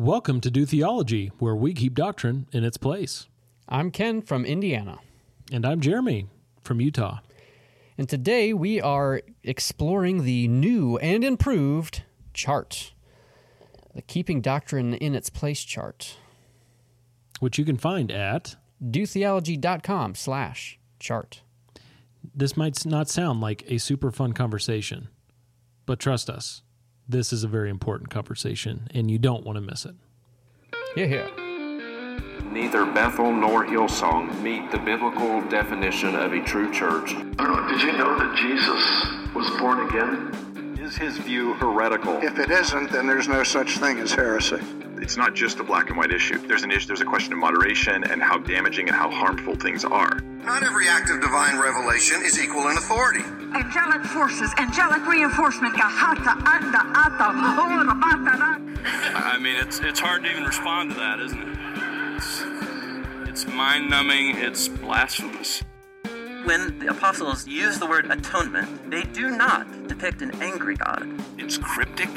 Welcome to Do Theology, where we keep doctrine in its place. I'm Ken from Indiana. And I'm Jeremy from Utah. And today we are exploring the new and improved chart, the Keeping Doctrine in Its Place chart, which you can find at dotheology.com slash chart. This might not sound like a super fun conversation, but trust us, this is a very important conversation, and you don't want to miss it. Yeah, yeah. Neither Bethel nor Hillsong meet the biblical definition of a true church. Did you know that Jesus was born again? Is his view heretical? If it isn't, then there's no such thing as heresy it's not just a black and white issue. There's an issue, there's a question of moderation and how damaging and how harmful things are. Not every act of divine revelation is equal in authority. Angelic forces, angelic reinforcement. I mean, it's it's hard to even respond to that, isn't it? It's, it's mind numbing. It's blasphemous. When the apostles use the word atonement, they do not depict an angry God. It's cryptic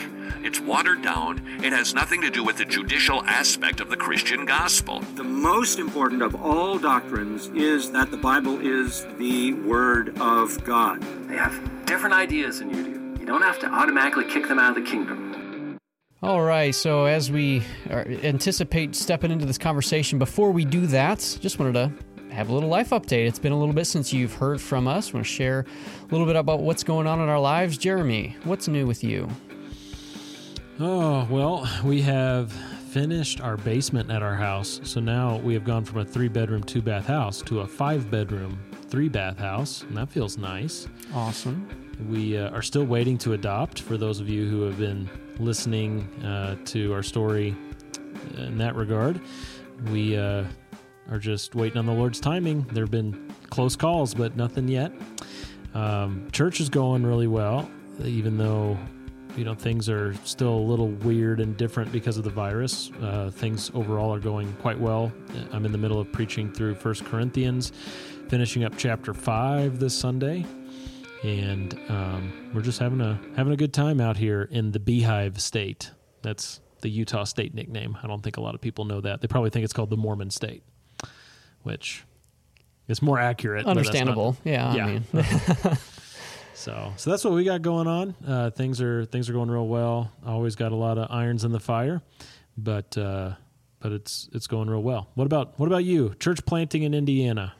it's watered down. It has nothing to do with the judicial aspect of the Christian gospel. The most important of all doctrines is that the Bible is the Word of God. They have different ideas than you do. You don't have to automatically kick them out of the kingdom. All right, so as we anticipate stepping into this conversation, before we do that, just wanted to have a little life update. It's been a little bit since you've heard from us. I want to share a little bit about what's going on in our lives. Jeremy, what's new with you? Oh, well, we have finished our basement at our house. So now we have gone from a three bedroom, two bath house to a five bedroom, three bath house. And that feels nice. Awesome. We uh, are still waiting to adopt for those of you who have been listening uh, to our story in that regard. We uh, are just waiting on the Lord's timing. There have been close calls, but nothing yet. Um, church is going really well, even though you know things are still a little weird and different because of the virus. Uh, things overall are going quite well. I'm in the middle of preaching through First Corinthians, finishing up chapter five this Sunday, and um, we're just having a having a good time out here in the Beehive State. That's the Utah State nickname. I don't think a lot of people know that. They probably think it's called the Mormon State, which is more accurate. Understandable. Not, yeah. Yeah. I mean. So, so that's what we got going on. Uh, things are things are going real well. Always got a lot of irons in the fire, but uh, but it's it's going real well. What about what about you? Church planting in Indiana.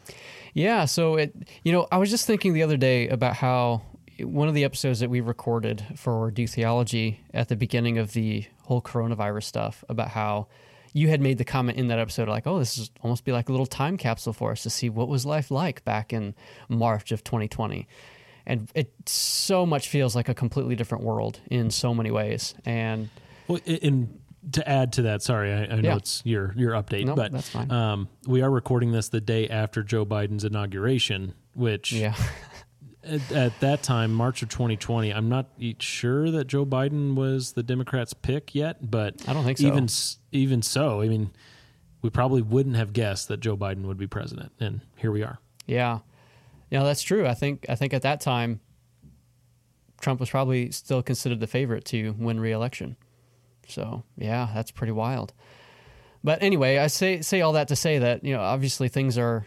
Yeah. So it you know I was just thinking the other day about how one of the episodes that we recorded for Do Theology at the beginning of the whole coronavirus stuff about how you had made the comment in that episode like, oh, this is almost be like a little time capsule for us to see what was life like back in March of 2020 and it so much feels like a completely different world in so many ways. And well, in to add to that, sorry, I, I know yeah. it's your your update, nope, but that's fine. Um, we are recording this the day after Joe Biden's inauguration, which yeah. at, at, that time, March of 2020, I'm not sure that Joe Biden was the Democrats' pick yet, but I don't think so. Even even so, I mean, we probably wouldn't have guessed that Joe Biden would be president, and here we are. Yeah. Yeah, that's true. I think I think at that time, Trump was probably still considered the favorite to win re-election. So yeah, that's pretty wild. But anyway, I say say all that to say that you know obviously things are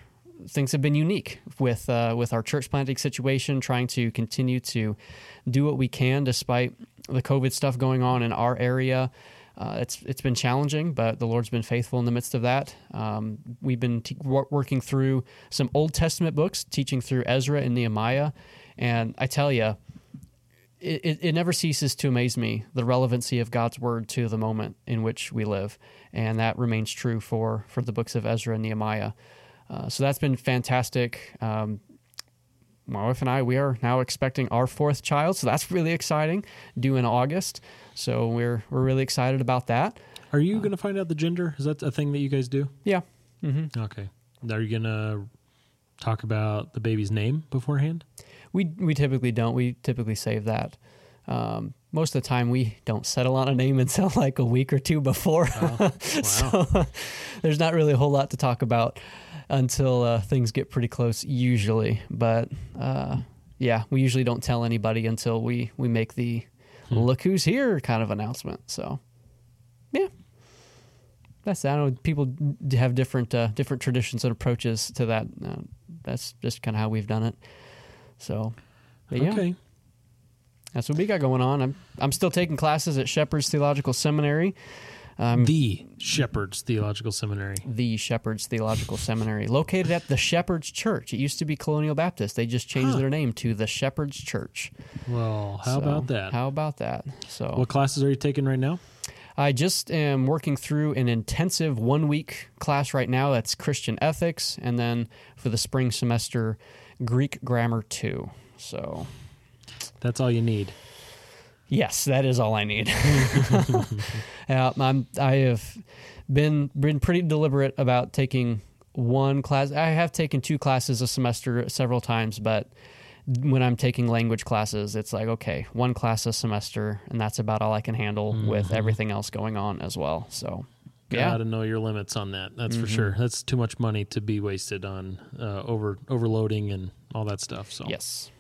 things have been unique with uh, with our church planting situation, trying to continue to do what we can despite the COVID stuff going on in our area. Uh, it's it's been challenging, but the Lord's been faithful in the midst of that. Um, we've been working through some Old Testament books, teaching through Ezra and Nehemiah, and I tell you, it, it, it, never ceases to amaze me the relevancy of God's word to the moment in which we live, and that remains true for for the books of Ezra and Nehemiah. Uh, so that's been fantastic. Um, my wife and I, we are now expecting our fourth child, so that's really exciting. Due in August, so we're we're really excited about that. Are you uh, going to find out the gender? Is that a thing that you guys do? Yeah. Mm-hmm. Okay. Are you going to talk about the baby's name beforehand? We we typically don't. We typically save that. Um, most of the time, we don't settle on a name until like a week or two before. Oh, wow. so there's not really a whole lot to talk about until uh, things get pretty close, usually. But uh, yeah, we usually don't tell anybody until we we make the hmm. "look who's here" kind of announcement. So yeah. that's I know people have different uh, different traditions and approaches to that. Uh, that's just kind of how we've done it. So, yeah. Okay. That's what we got going on. I'm I'm still taking classes at Shepherd's Theological Seminary. Um, the Shepherd's Theological Seminary. the Shepherd's Theological Seminary, located at the Shepherd's Church. It used to be Colonial Baptist. They just changed Huh. their name to the Shepherd's Church. Well, how So, about that? How about that? So, What classes are you taking right now? I just am working through an intensive one week class right now. That's Christian ethics, and then for the spring semester, Greek grammar two. So, That's all you need. Yes, that is all I need. yeah, I'm, I have been been pretty deliberate about taking one class. I have taken two classes a semester several times, but when I'm taking language classes, it's like okay, one class a semester, and that's about all I can handle with Mhm. everything else going on as well. So, yeah, Got to know your limits on that. That's for Mhm. sure. That's too much money to be wasted on uh, over overloading and all that stuff. So yes.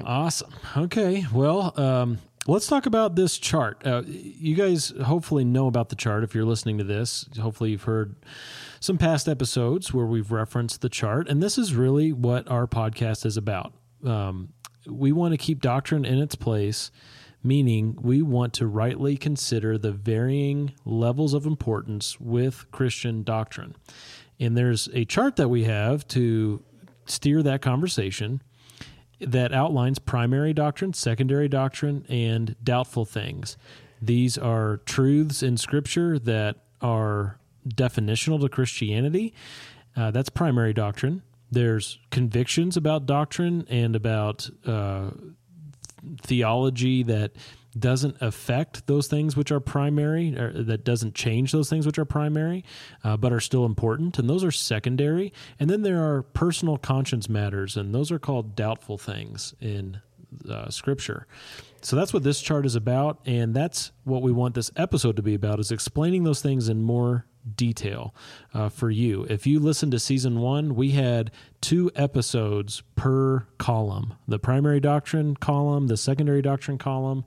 Awesome. Okay. Well, um, let's talk about this chart. Uh, you guys hopefully know about the chart if you're listening to this. Hopefully, you've heard some past episodes where we've referenced the chart, and this is really what our podcast is about. Um, we want to keep doctrine in its place, meaning we want to rightly consider the varying levels of importance with Christian doctrine. And there's a chart that we have to steer that conversation that outlines primary doctrine, secondary doctrine, and doubtful things. These are truths in Scripture that are definitional to Christianity. Uh, that's primary doctrine. There's convictions about doctrine and about uh, theology that doesn't affect those things which are primary, or that doesn't change those things which are primary, uh, but are still important, and those are secondary. And then there are personal conscience matters, and those are called doubtful things in uh, Scripture. So that's what this chart is about, and that's what we want this episode to be about: is explaining those things in more detail uh, for you. If you listen to season one, we had two episodes per column: the primary doctrine column, the secondary doctrine column,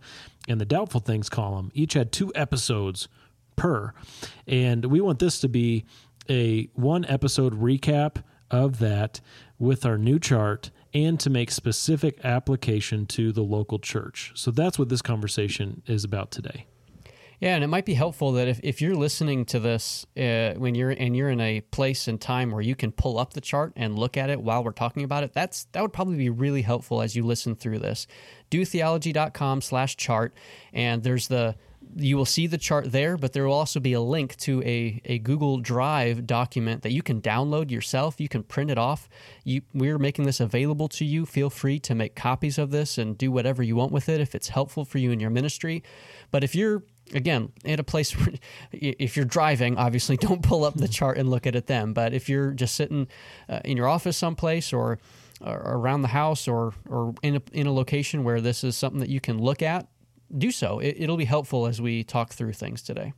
and the doubtful things column. Each had two episodes per, and we want this to be a one episode recap of that with our new chart and to make specific application to the local church. So that's what this conversation is about today. Yeah, and it might be helpful that if, if you're listening to this uh, when you're and you're in a place and time where you can pull up the chart and look at it while we're talking about it, that's that would probably be really helpful as you listen through this. Dotheology.com slash chart, and there's the you will see the chart there, but there will also be a link to a, a Google Drive document that you can download yourself. You can print it off. You, we're making this available to you. Feel free to make copies of this and do whatever you want with it if it's helpful for you in your ministry. But if you're again at a place where if you're driving obviously don't pull up the chart and look at it then. But if you're just sitting uh, in your office someplace or, or around the house or or in a, in a location where this is something that you can look at do so. It, it'll be helpful as we talk through things today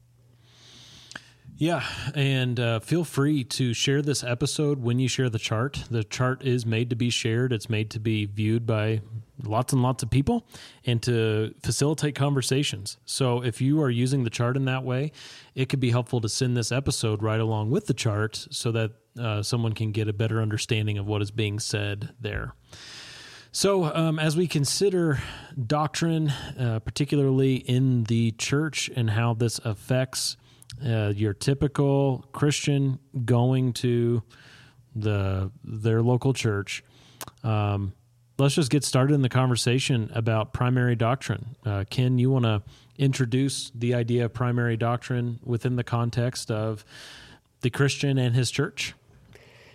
Yeah, and uh, feel free to share this episode when you share the chart. The chart is made to be shared, it's made to be viewed by lots and lots of people and to facilitate conversations. So if you are using the chart in that way, it could be helpful to send this episode right along with the chart so that uh, someone can get a better understanding of what is being said there. So, um, as we consider doctrine, uh, particularly in the church, and how this affects uh, your typical Christian going to the their local church, um, let's just get started in the conversation about primary doctrine. Uh, Ken, you want to introduce the idea of primary doctrine within the context of the Christian and his church?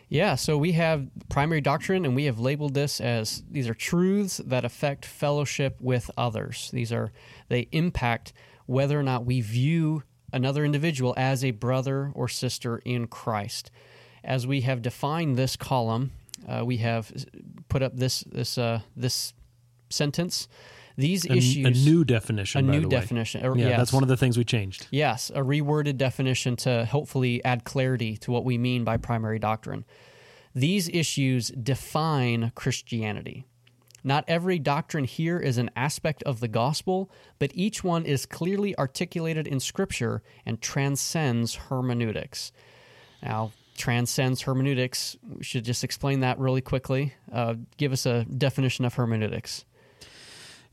Yeah, so we have primary doctrine, and we have labeled this as these are truths that affect fellowship with others. These are, they impact whether or not we view another individual as a brother or sister in Christ. As we have defined this column, uh, we have put up this this uh, this sentence. These A- issues, a new definition, a new definition. or- Yeah, yes. that's one of the things we changed. Yes, a reworded definition to hopefully add clarity to what we mean by primary doctrine. These issues define Christianity. Not every doctrine here is an aspect of the gospel, but each one is clearly articulated in Scripture and transcends hermeneutics. Now, transcends hermeneutics, we should just explain that really quickly. Uh, give us a definition of hermeneutics.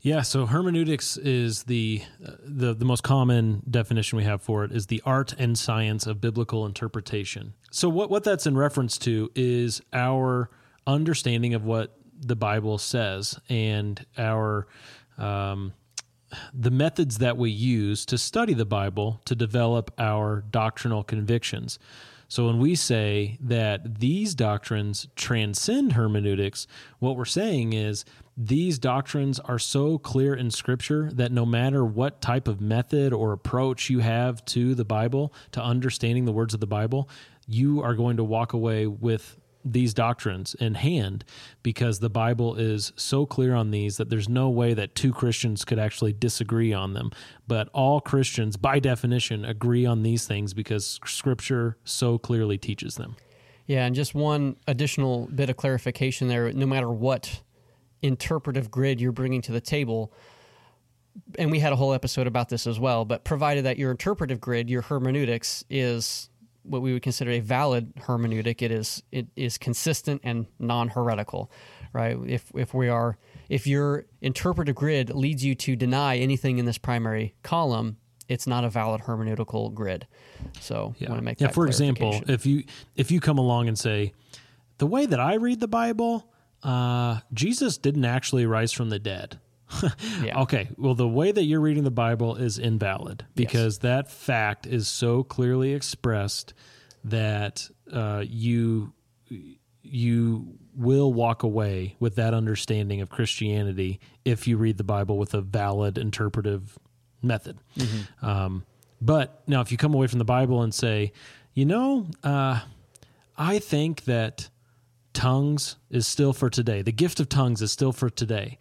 Yeah, so hermeneutics is the, uh, the the most common definition we have for it is the art and science of biblical interpretation. So what what that's in reference to is our understanding of what the Bible says and our um, the methods that we use to study the Bible to develop our doctrinal convictions. So when we say that these doctrines transcend hermeneutics, what we're saying is these doctrines are so clear in Scripture that no matter what type of method or approach you have to the Bible, to understanding the words of the Bible, you are going to walk away with these doctrines in hand because the Bible is so clear on these that there's no way that two Christians could actually disagree on them. But all Christians, by definition, agree on these things because Scripture so clearly teaches them. Yeah, and just one additional bit of clarification there no matter what interpretive grid you're bringing to the table, and we had a whole episode about this as well, but provided that your interpretive grid, your hermeneutics, is what we would consider a valid hermeneutic. It is it is consistent and non heretical, right? If if we are if your interpretive grid leads you to deny anything in this primary column, it's not a valid hermeneutical grid. So yeah. want to make yeah. For example, if you if you come along and say the way that I read the Bible, uh, Jesus didn't actually rise from the dead. yeah. Okay. Well, the way that you're reading the Bible is invalid because yes. that fact is so clearly expressed that uh, you you will walk away with that understanding of Christianity if you read the Bible with a valid interpretive method. Mm-hmm. Um, but now, if you come away from the Bible and say, you know, uh, I think that tongues is still for today, the gift of tongues is still for today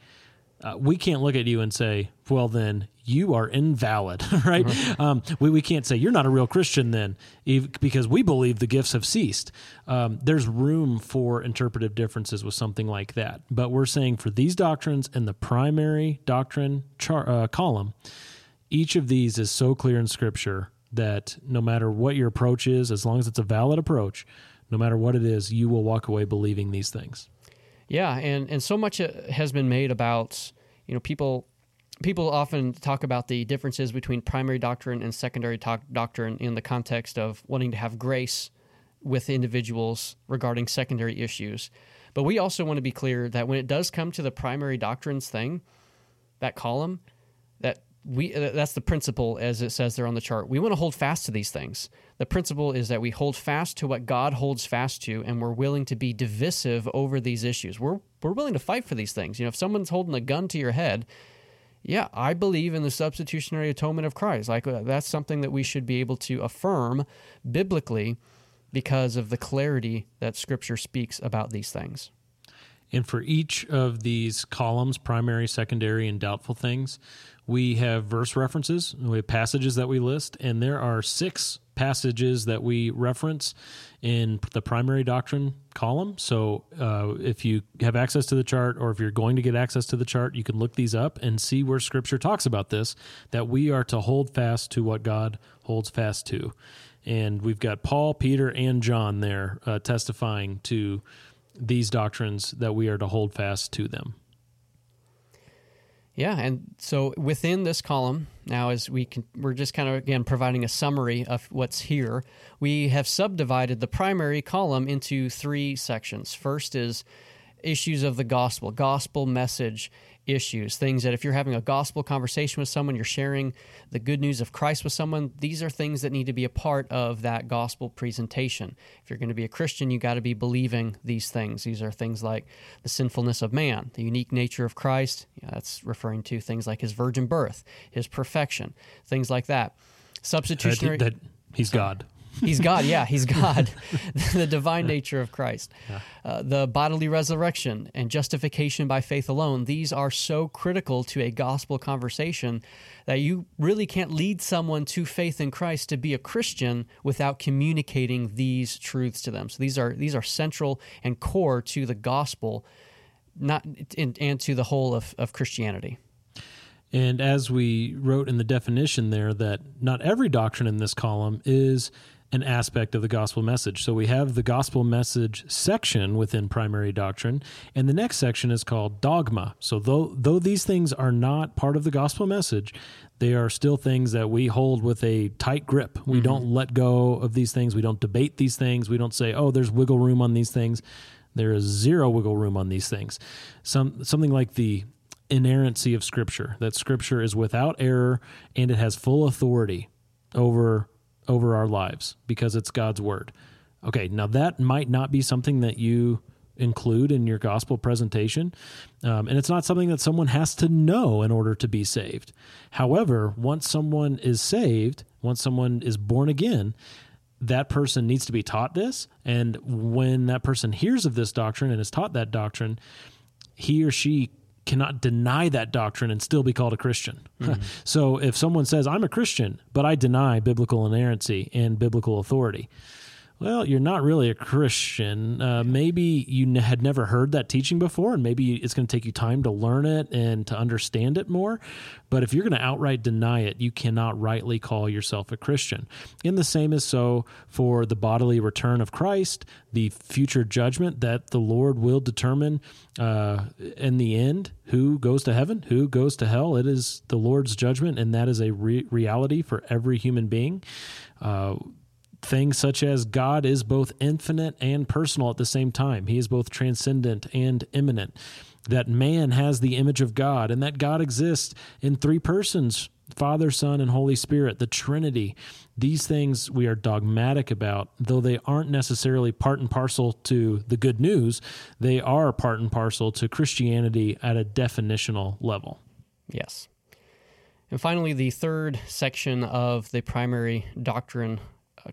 uh, we can't look at you and say, well, then you are invalid, right? Uh-huh. Um, we, we can't say you're not a real Christian then because we believe the gifts have ceased. Um, there's room for interpretive differences with something like that. But we're saying for these doctrines in the primary doctrine char- uh, column, each of these is so clear in Scripture that no matter what your approach is, as long as it's a valid approach, no matter what it is, you will walk away believing these things. Yeah, and and so much uh, has been made about you know people people often talk about the differences between primary doctrine and secondary talk, doctrine in the context of wanting to have grace with individuals regarding secondary issues. But we also want to be clear that when it does come to the primary doctrines thing, that column, that we uh, that's the principle as it says there on the chart. We want to hold fast to these things. The principle is that we hold fast to what God holds fast to and we're willing to be divisive over these issues. We're we're willing to fight for these things. You know, if someone's holding a gun to your head, yeah, I believe in the substitutionary atonement of Christ. Like uh, that's something that we should be able to affirm biblically because of the clarity that scripture speaks about these things. And for each of these columns, primary, secondary, and doubtful things, we have verse references, we have passages that we list, and there are six passages that we reference in the primary doctrine column. So uh, if you have access to the chart, or if you're going to get access to the chart, you can look these up and see where Scripture talks about this that we are to hold fast to what God holds fast to. And we've got Paul, Peter, and John there uh, testifying to these doctrines that we are to hold fast to them. Yeah, and so within this column, now as we can, we're just kind of again providing a summary of what's here. We have subdivided the primary column into three sections. First is issues of the gospel, gospel message issues, things that if you're having a gospel conversation with someone, you're sharing the good news of Christ with someone, these are things that need to be a part of that gospel presentation. If you're going to be a Christian, you got to be believing these things. These are things like the sinfulness of man, the unique nature of Christ. that's referring to things like his virgin birth, his perfection, things like that. Substitutionary. that he's God. He's God, yeah, he's God. the divine nature of Christ. Uh, the bodily resurrection and justification by faith alone, these are so critical to a gospel conversation that you really can't lead someone to faith in Christ to be a Christian without communicating these truths to them. So these are these are central and core to the gospel not in, and to the whole of, of Christianity. And as we wrote in the definition there, that not every doctrine in this column is an aspect of the gospel message. So we have the gospel message section within primary doctrine, and the next section is called dogma. So though though these things are not part of the gospel message, they are still things that we hold with a tight grip. We mm-hmm. don't let go of these things. We don't debate these things. We don't say, "Oh, there's wiggle room on these things." There is zero wiggle room on these things. Some something like the inerrancy of Scripture, that Scripture is without error and it has full authority over over our lives because it's God's word. Okay, now that might not be something that you include in your gospel presentation, um, and it's not something that someone has to know in order to be saved. However, once someone is saved, once someone is born again, that person needs to be taught this. And when that person hears of this doctrine and is taught that doctrine, he or she cannot deny that doctrine and still be called a Christian. Mm-hmm. so if someone says, I'm a Christian, but I deny biblical inerrancy and biblical authority, well, you're not really a Christian. Uh, maybe you had never heard that teaching before, and maybe it's going to take you time to learn it and to understand it more. But if you're going to outright deny it, you cannot rightly call yourself a Christian. And the same is so for the bodily return of Christ, the future judgment that the Lord will determine uh, in the end who goes to heaven, who goes to hell. It is the Lord's judgment, and that is a re- reality for every human being. Uh, things such as God is both infinite and personal at the same time. He is both transcendent and immanent. That man has the image of God and that God exists in three persons Father, Son, and Holy Spirit, the Trinity. These things we are dogmatic about, though they aren't necessarily part and parcel to the good news, they are part and parcel to Christianity at a definitional level. Yes. And finally, the third section of the primary doctrine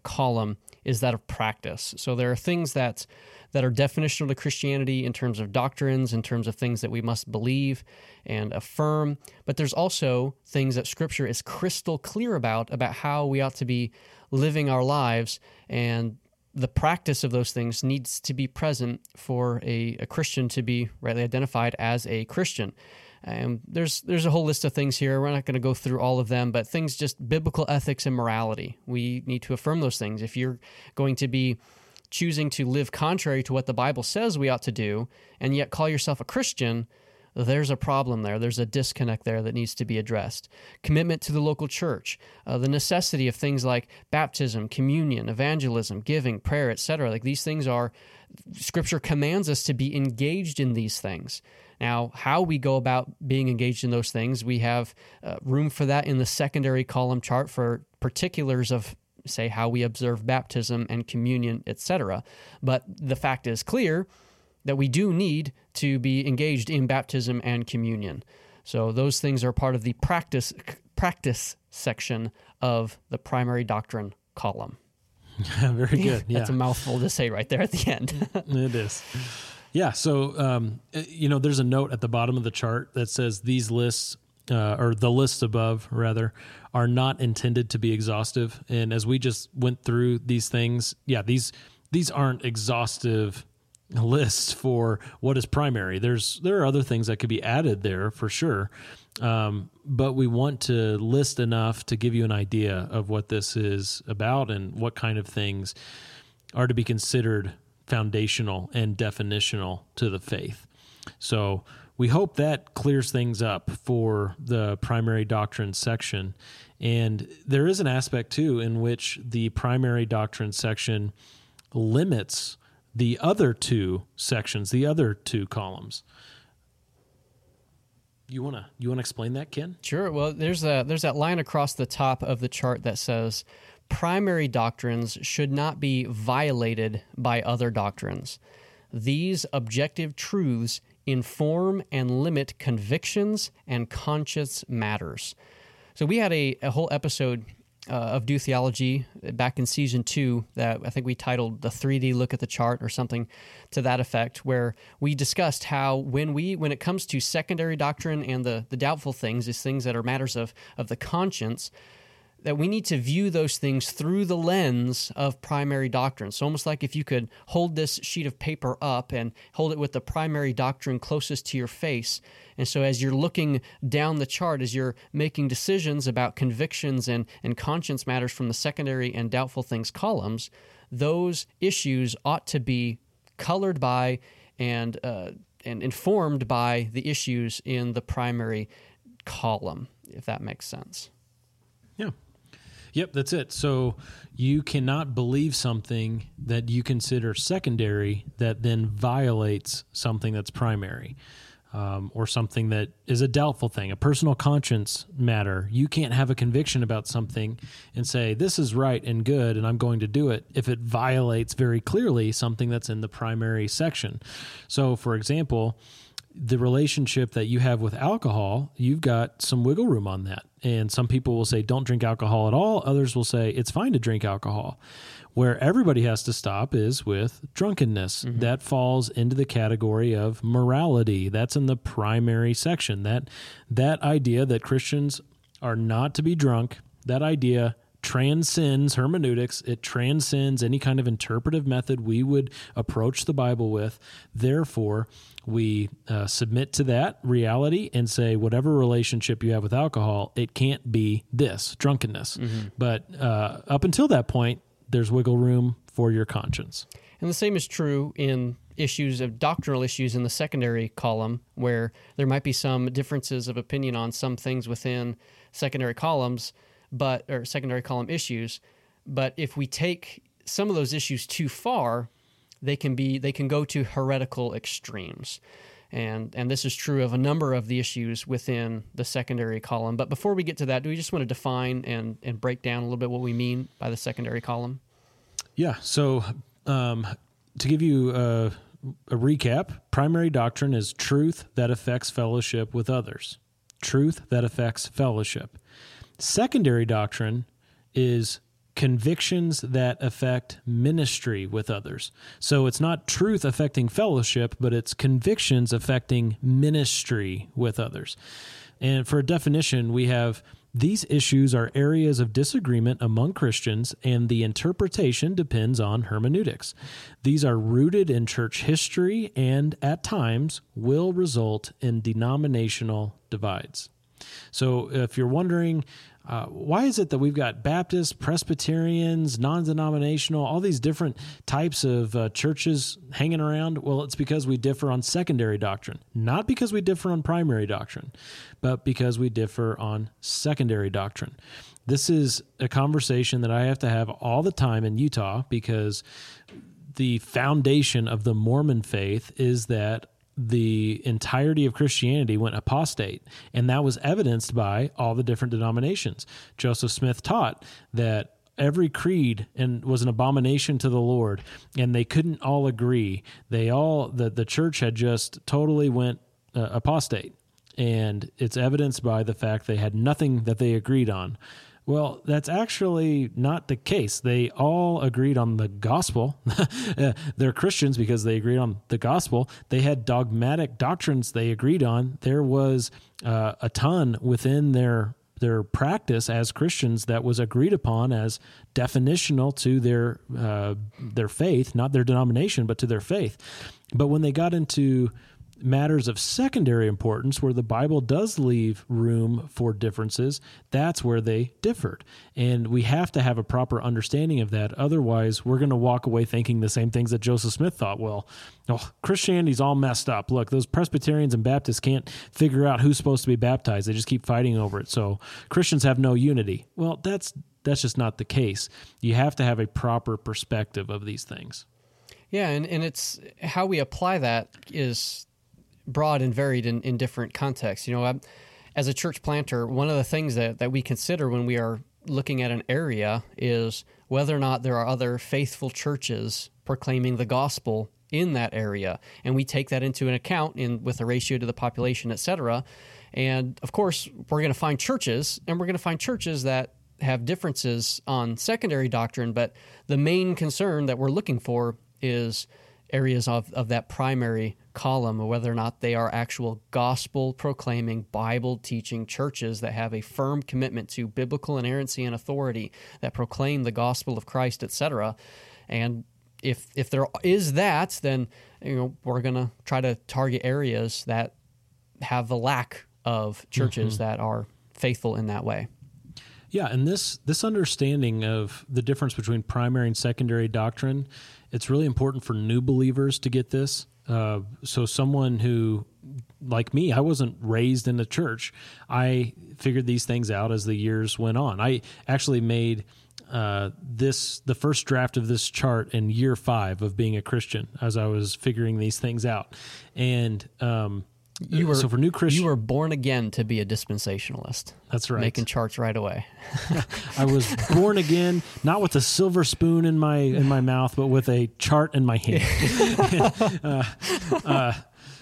column is that of practice. So there are things that that are definitional to Christianity in terms of doctrines, in terms of things that we must believe and affirm, but there's also things that scripture is crystal clear about about how we ought to be living our lives and the practice of those things needs to be present for a, a Christian to be rightly identified as a Christian. Um, there's there's a whole list of things here. We're not going to go through all of them, but things just biblical ethics and morality. We need to affirm those things. If you're going to be choosing to live contrary to what the Bible says we ought to do, and yet call yourself a Christian, there's a problem there. There's a disconnect there that needs to be addressed. Commitment to the local church, uh, the necessity of things like baptism, communion, evangelism, giving, prayer, etc. Like these things are, Scripture commands us to be engaged in these things. Now, how we go about being engaged in those things, we have uh, room for that in the secondary column chart for particulars of say how we observe baptism and communion, etc. But the fact is clear that we do need to be engaged in baptism and communion. So those things are part of the practice practice section of the primary doctrine column. Very good. Yeah. That's a mouthful to say right there at the end. it is. Yeah. So, um, uh, you know, there's a note at the bottom of the chart that says these lists, uh, or the lists above, rather, are not intended to be exhaustive. And as we just went through these things, yeah, these these aren't exhaustive lists for what is primary. There's there are other things that could be added there for sure, um, but we want to list enough to give you an idea of what this is about and what kind of things are to be considered foundational and definitional to the faith. So we hope that clears things up for the primary doctrine section. And there is an aspect too in which the primary doctrine section limits the other two sections, the other two columns. You wanna you wanna explain that, Ken? Sure. Well, there's a there's that line across the top of the chart that says primary doctrines should not be violated by other doctrines. These objective truths inform and limit convictions and conscience matters. So, we had a, a whole episode uh, of Do Theology back in season two that I think we titled The 3D Look at the Chart or something to that effect, where we discussed how when we when it comes to secondary doctrine and the, the doubtful things, these things that are matters of, of the conscience, that we need to view those things through the lens of primary doctrine. So almost like if you could hold this sheet of paper up and hold it with the primary doctrine closest to your face. And so as you're looking down the chart, as you're making decisions about convictions and, and conscience matters from the secondary and doubtful things columns, those issues ought to be colored by and uh, and informed by the issues in the primary column, if that makes sense. Yeah. Yep, that's it. So you cannot believe something that you consider secondary that then violates something that's primary. Um, or something that is a doubtful thing, a personal conscience matter. You can't have a conviction about something and say, this is right and good, and I'm going to do it if it violates very clearly something that's in the primary section. So, for example, the relationship that you have with alcohol, you've got some wiggle room on that. And some people will say, don't drink alcohol at all. Others will say, it's fine to drink alcohol. Where everybody has to stop is with drunkenness. Mm-hmm. That falls into the category of morality. That's in the primary section. That that idea that Christians are not to be drunk, that idea transcends hermeneutics. It transcends any kind of interpretive method we would approach the Bible with. Therefore, we uh, submit to that reality and say, whatever relationship you have with alcohol, it can't be this drunkenness. Mm-hmm. But uh, up until that point, there's wiggle room for your conscience. And the same is true in issues of doctrinal issues in the secondary column, where there might be some differences of opinion on some things within secondary columns, but or secondary column issues. But if we take some of those issues too far, they can be they can go to heretical extremes. And, and this is true of a number of the issues within the secondary column. But before we get to that, do we just want to define and, and break down a little bit what we mean by the secondary column? Yeah. So, um, to give you a, a recap, primary doctrine is truth that affects fellowship with others. Truth that affects fellowship. Secondary doctrine is convictions that affect ministry with others. So it's not truth affecting fellowship, but it's convictions affecting ministry with others. And for a definition, we have these issues are areas of disagreement among Christians, and the interpretation depends on hermeneutics. These are rooted in church history and, at times, will result in denominational divides. So, if you're wondering, uh, why is it that we've got Baptists, Presbyterians, non denominational, all these different types of uh, churches hanging around? Well, it's because we differ on secondary doctrine, not because we differ on primary doctrine, but because we differ on secondary doctrine. This is a conversation that I have to have all the time in Utah because the foundation of the Mormon faith is that the entirety of Christianity went apostate. And that was evidenced by all the different denominations. Joseph Smith taught that every creed and was an abomination to the Lord, and they couldn't all agree. They all the the church had just totally went uh, apostate, and it's evidenced by the fact they had nothing that they agreed on. Well, that's actually not the case. They all agreed on the gospel. They're Christians because they agreed on the gospel. They had dogmatic doctrines they agreed on. There was uh, a ton within their their practice as Christians that was agreed upon as definitional to their uh, their faith, not their denomination, but to their faith. But when they got into matters of secondary importance, where the Bible does leave room for differences, that's where they differed. And we have to have a proper understanding of that. Otherwise, we're going to walk away thinking the same things that Joseph Smith thought. Well, oh, Christianity's all messed up. Look, those Presbyterians and Baptists can't figure out who's supposed to be baptized. They just keep fighting over it. So Christians have no unity. Well, that's that's just not the case. You have to have a proper perspective of these things. Yeah, and, and it's how we apply that is broad and varied in, in different contexts. You know, I'm, as a church planter, one of the things that, that we consider when we are looking at an area is whether or not there are other faithful churches proclaiming the gospel in that area and we take that into an account in with a ratio to the population etc and of course we're going to find churches and we're going to find churches that have differences on secondary doctrine but the main concern that we're looking for is areas of, of that primary column or whether or not they are actual gospel proclaiming, Bible teaching churches that have a firm commitment to biblical inerrancy and authority, that proclaim the gospel of Christ, etc. And if if there is that, then you know we're gonna try to target areas that have a lack of churches Mhm. that are faithful in that way. Yeah, and this this understanding of the difference between primary and secondary doctrine, it's really important for new believers to get this. Uh, so someone who, like me, I wasn't raised in the church. I figured these things out as the years went on. I actually made uh, this the first draft of this chart in year five of being a Christian as I was figuring these things out, and um, You were so for new Christians. You were born again to be a dispensationalist. That's right. Making charts right away. I was born again, not with a silver spoon in my in my mouth, but with a chart in my hand. uh, uh,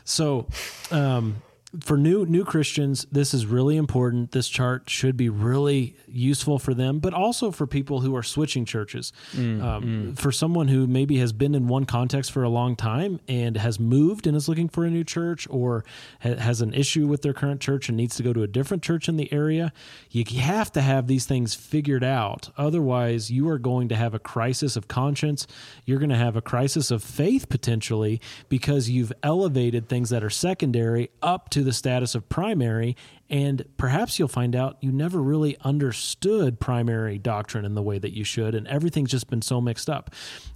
so, um, for new new Christians, this is really important. This chart should be really useful for them, but also for people who are switching churches. Mm, um, For someone who maybe has been in one context for a long time and has moved and is looking for a new church, or ha- has an issue with their current church and needs to go to a different church in the area, you have to have these things figured out. Otherwise, you are going to have a crisis of conscience. You're going to have a crisis of faith potentially because you've elevated things that are secondary up to the status of primary. And perhaps you'll find out you never really understood primary doctrine in the way that you should, and everything's just been so mixed up.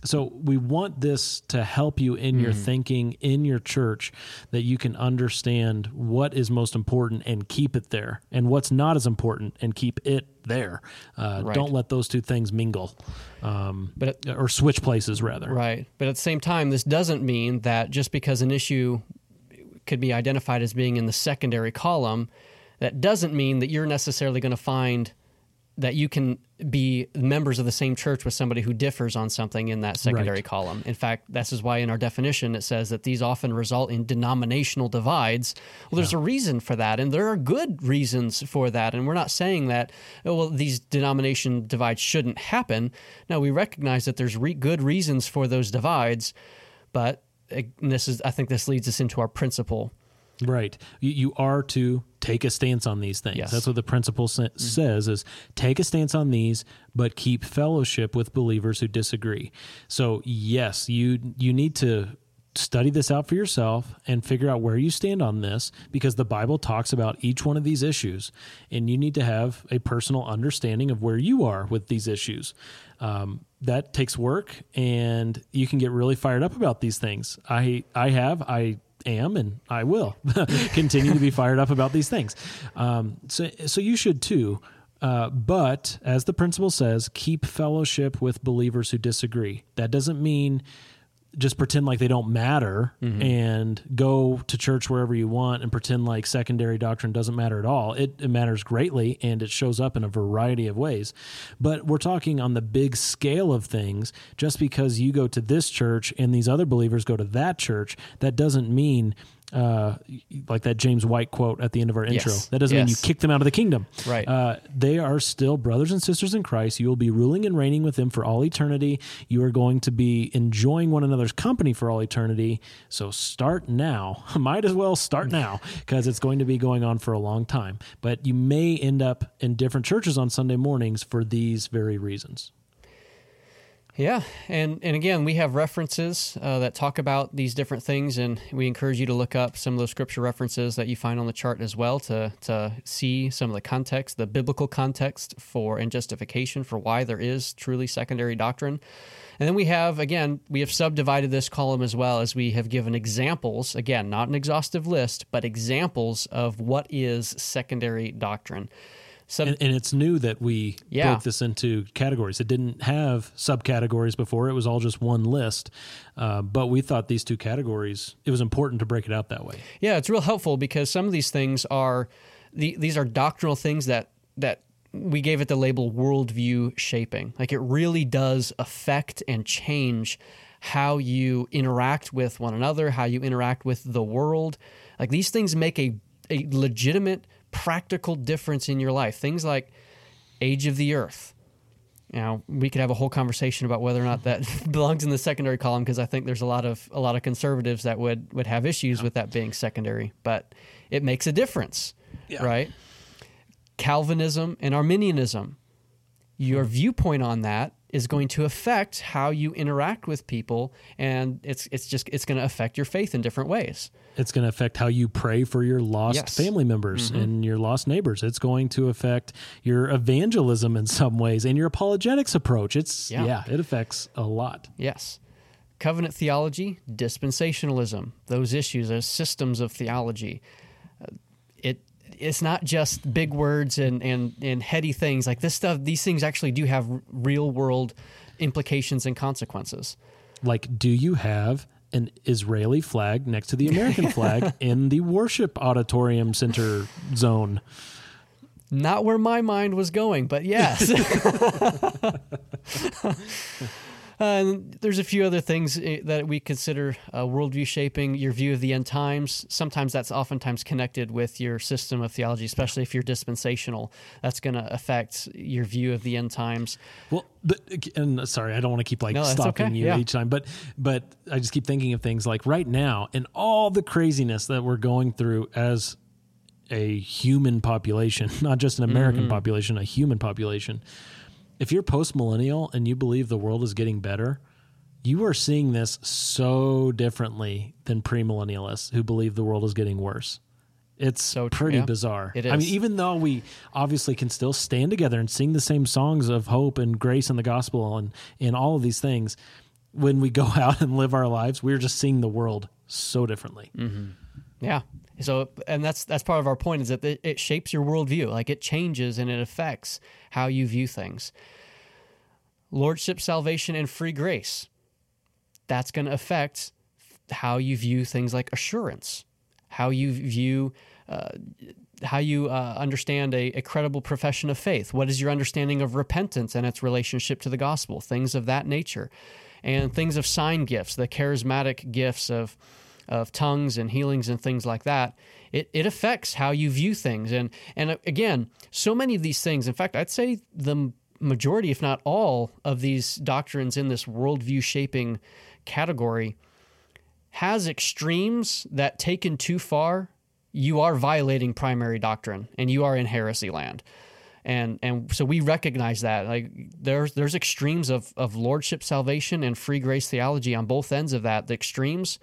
So, we want this to help you in your Mhm. thinking in your church that you can understand what is most important and keep it there, and what's not as important and keep it there. Uh, Right. Don't let those two things mingle, um, but or switch places rather. Right. But at the same time, this doesn't mean that just because an issue could be identified as being in the secondary column, that doesn't mean that you're necessarily going to find that you can be members of the same church with somebody who differs on something in that secondary Right. column. In fact, this is why in our definition it says that these often result in denominational divides. Well, there's a reason for that, and there are good reasons for that. And we're not saying that, oh, well, these denomination divides shouldn't happen. No, we recognize that there's re- good reasons for those divides, but uh, this is, I think, this leads us into our principle. Right. You, are to take a stance on these things. Yes. That's what the principle sa- says is take a stance on these, but keep fellowship with believers who disagree. So yes, you you need to study this out for yourself and figure out where you stand on this because the Bible talks about each one of these issues and you need to have a personal understanding of where you are with these issues. Um, that takes work and you can get really fired up about these things. I I have I am and I will continue to be fired up about these things. Um, so so you should too. Uh, but as the principle says, keep fellowship with believers who disagree. That doesn't mean just pretend like they don't matter Mhm. and go to church wherever you want and pretend like secondary doctrine doesn't matter at all. It, it matters greatly and it shows up in a variety of ways. But we're talking on the big scale of things. Just because you go to this church and these other believers go to that church, that doesn't mean. Uh, like that James White quote at the end of our intro. Yes. That doesn't mean you kick them out of the kingdom. Right. Uh, they are still brothers and sisters in Christ. You will be ruling and reigning with them for all eternity. You are going to be enjoying one another's company for all eternity. So start now. Might as well start now because it's going to be going on for a long time. But you may end up in different churches on Sunday mornings for these very reasons. Yeah, and and again, we have references uh, that talk about these different things, and we encourage you to look up some of those scripture references that you find on the chart as well to to see some of the context, the biblical context for and justification for why there is truly secondary doctrine. And then we have again, we have subdivided this column as well as we have given examples. Again, not an exhaustive list, but examples of what is secondary doctrine. Sub- and, and it's new that we Yeah. broke this into categories. It didn't have subcategories before. It was all just one list. Uh, but we thought these two categories, it was important to break it out that way. Yeah, it's real helpful because some of these things are the, these are doctrinal things that that we gave it the label worldview shaping. Like it really does affect and change how you interact with one another, how you interact with the world. Like these things make a a legitimate practical difference in your life. Things like age of the earth, Now we could have a whole conversation about whether or not that belongs in the secondary column because I think there's a lot of a lot of conservatives that would would have issues with that being secondary, but it makes a difference, Yeah. right? Calvinism and Arminianism, your mm-hmm. viewpoint on that is going to affect how you interact with people, and it's it's just it's going to affect your faith in different ways. It's going to affect how you pray for your lost Yes. family members Mhm. and your lost neighbors. It's going to affect your evangelism in some ways and your apologetics approach. It's Yeah. yeah, it affects a lot. Yes. Covenant theology, dispensationalism, those issues, those systems of theology. Uh, It it's not just big words and, and, and heady things like this stuff. These things actually do have real world implications and consequences. Like, do you have an Israeli flag next to the American flag in the worship auditorium center zone? Not where my mind was going, but yes. and there's a few other things eh, that we consider uh, worldview shaping your view of the end times. Sometimes that's oftentimes connected with your system of theology, especially if you're dispensational. That's going to affect your view of the end times. Well, but, and sorry, I don't want to keep like No, stopping okay. you Yeah. each time, but but I just keep thinking of things like right now and all the craziness that we're going through as a human population, not just an American Mhm. population, a human population. If you're post millennial and you believe the world is getting better, you are seeing this so differently than premillennialists who believe the world is getting worse. It's so pretty yeah. bizarre. It I mean, even though we obviously can still stand together and sing the same songs of hope and grace and the gospel and, and all of these things, when we go out and live our lives, we're just seeing the world so differently. Mm-hmm. Yeah. So, and that's that's part of our point is that it, shapes your worldview. Like it changes and it affects how you view things. Lordship, salvation, and free grace. That's going to affect how you view things like assurance, how you view, uh, how you uh, understand a, a credible profession of faith. What is your understanding of repentance and its relationship to the gospel? Things of that nature, and things of sign gifts, the charismatic gifts of of tongues and healings and things like that, it, it affects how you view things. And and uh, again, so many of these things, in fact, I'd say the majority, if not all, of these doctrines in this worldview shaping category has extremes that taken too far, you are violating primary doctrine and you are in heresy land. And and so we recognize that. Like there's there's extremes of, of lordship salvation and free grace theology on both ends of that. The extremes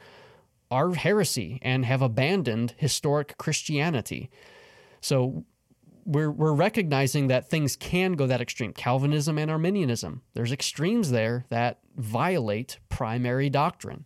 are heresy and have abandoned historic Christianity. So we're we're recognizing that things can go that extreme. Calvinism and Arminianism. There's extremes there that violate primary doctrine.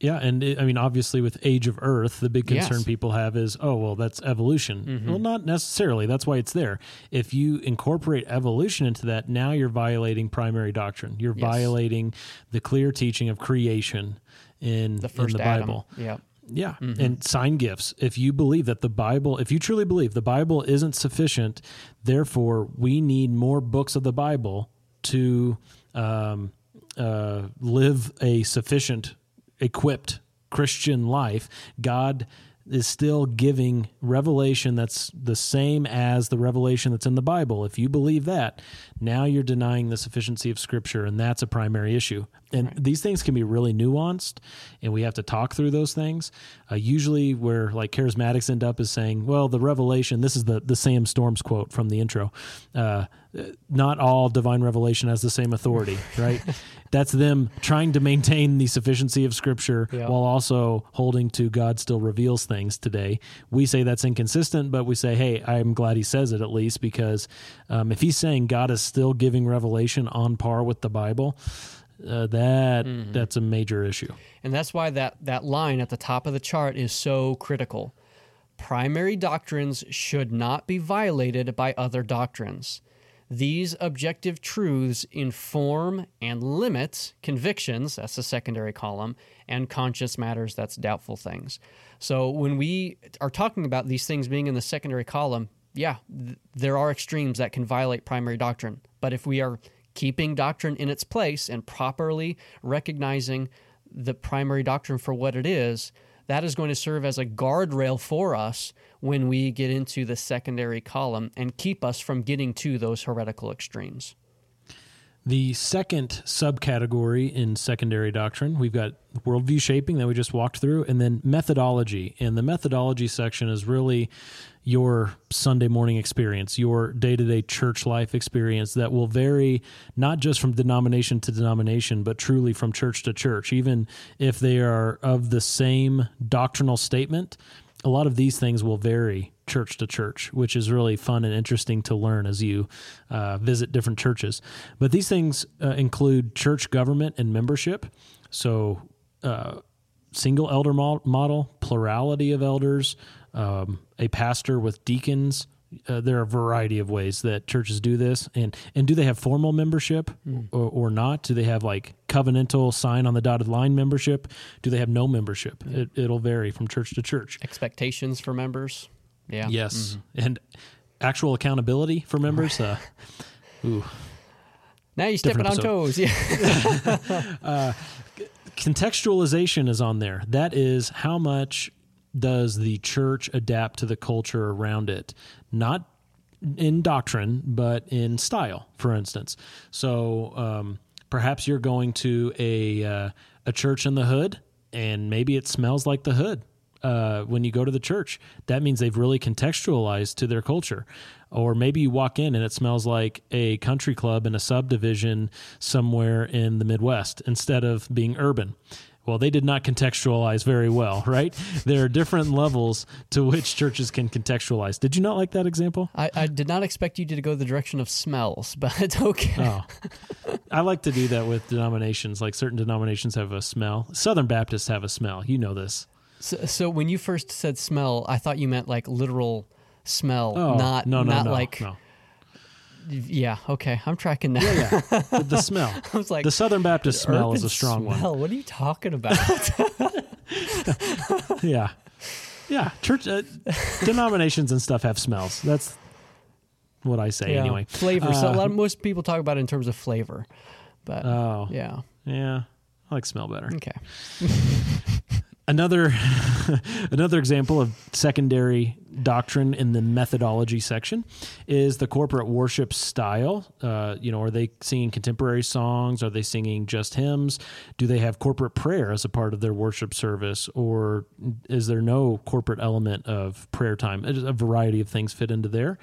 Yeah, and it, I mean, obviously, with Age of Earth, the big concern Yes. people have is, oh, well, that's evolution. Mhm. Well, not necessarily. That's why it's there. If you incorporate evolution into that, now you're violating primary doctrine. You're Yes. violating the clear teaching of creation in The first in the Adam. Bible. Yeah. Yeah, Mhm. and sign gifts. If you believe that the Bible, if you truly believe the Bible isn't sufficient, therefore we need more books of the Bible to um, uh, live a sufficient, equipped Christian life. God is still giving revelation that's the same as the revelation that's in the Bible. If you believe that, now you're denying the sufficiency of Scripture, and that's a primary issue. And these things can be really nuanced, and we have to talk through those things. Uh, usually, where like charismatics end up is saying, "Well, the revelation." This is the the Sam Storms quote from the intro. Uh, not all divine revelation has the same authority, right? That's them trying to maintain the sufficiency of Scripture Yeah. while also holding to God still reveals things today. We say that's inconsistent, but we say, hey, I'm glad he says it at least because um, if he's saying God is still giving revelation on par with the Bible, uh, that that's a major issue. And that's why that, that line at the top of the chart is so critical. Primary doctrines should not be violated by other doctrines. These objective truths inform and limit convictions, that's the secondary column, and conscience matters, that's doubtful things. So when we are talking about these things being in the secondary column, yeah, th- there are extremes that can violate primary doctrine. But if we are keeping doctrine in its place and properly recognizing the primary doctrine for what it is, that is going to serve as a guardrail for us when we get into the secondary column and keep us from getting to those heretical extremes. The second subcategory in secondary doctrine, we've got worldview shaping that we just walked through, and then methodology. And the methodology section is really your Sunday morning experience, your day to day church life experience that will vary not just from denomination to denomination, but truly from church to church. Even if they are of the same doctrinal statement, a lot of these things will vary church to church, which is really fun and interesting to learn as you uh, visit different churches. But these things uh, include church government and membership. So, uh, single elder model, plurality of elders, um, a pastor with deacons. Uh, there are a variety of ways that churches do this, and and do they have formal membership mm. or, or, not? Do they have like covenantal sign on the dotted line membership? Do they have no membership? Yeah. It, it'll vary from church to church. Expectations for members. Yeah. Yes, mm-hmm. and actual accountability for members. Uh, ooh. Now you're stepping on toes. Yeah. uh, contextualization is on there. That is how much does the church adapt to the culture around it? Not in doctrine, but in style, for instance. So um, perhaps you're going to a uh, a church in the hood, and maybe it smells like the hood. Uh, when you go to the church, that means they've really contextualized to their culture. Or maybe you walk in and it smells like a country club in a subdivision somewhere in the Midwest instead of being urban. Well, they did not contextualize very well, right? there are different levels to which churches can contextualize. Did you not like that example? I, I did not expect you to go the direction of smells, but it's okay. Oh. I like to do that with denominations. Like certain denominations have a smell. Southern Baptists have a smell. You know this. So, so when you first said smell, I thought you meant like literal smell, oh, not no, no, not no, like no. Yeah. Okay. I'm tracking that. Yeah. yeah. The, smell. I was like, the Southern Baptist smell is a strong smell. one. What are you talking about? yeah. Yeah. Church uh, denominations and stuff have smells. That's what I say yeah. anyway. Flavor. Uh, so a lot of, most people talk about it in terms of flavor. But oh yeah. Yeah. I like smell better. Okay another another example of secondary doctrine in the methodology section is the corporate worship style. Uh, you know, are they singing contemporary songs? Are they singing just hymns? Do they have corporate prayer as a part of their worship service, or is there no corporate element of prayer time? A variety of things fit into there.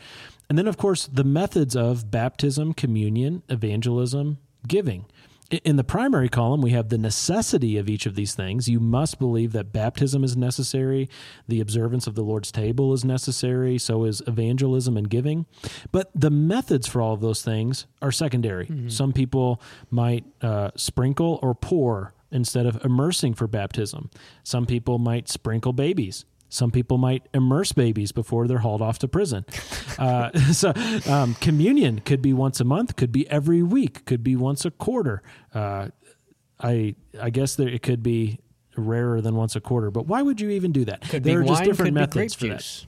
And then, of course, the methods of baptism, communion, evangelism, giving. In the primary column, we have the necessity of each of these things. You must believe that baptism is necessary, the observance of the Lord's table is necessary, so is evangelism and giving. But the methods for all of those things are secondary. Mm-hmm. Some people might uh, sprinkle or pour instead of immersing for baptism. Some people might sprinkle babies some people might immerse babies before they're hauled off to prison. Uh, so, um, communion could be once a month, could be every week, could be once a quarter. Uh, I I guess there, it could be rarer than once a quarter. But why would you even do that? Could there are wine, just different methods for juice. that.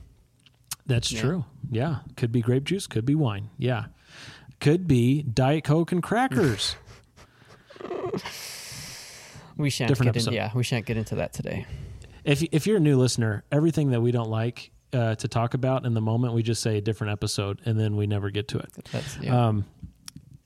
That's yeah. true. Yeah, could be grape juice, could be wine. Yeah, could be diet coke and crackers. we shan't different get in, yeah, we shan't get into that today if if you're a new listener, everything that we don't like uh, to talk about in the moment, we just say a different episode, and then we never get to it. Yeah. Um,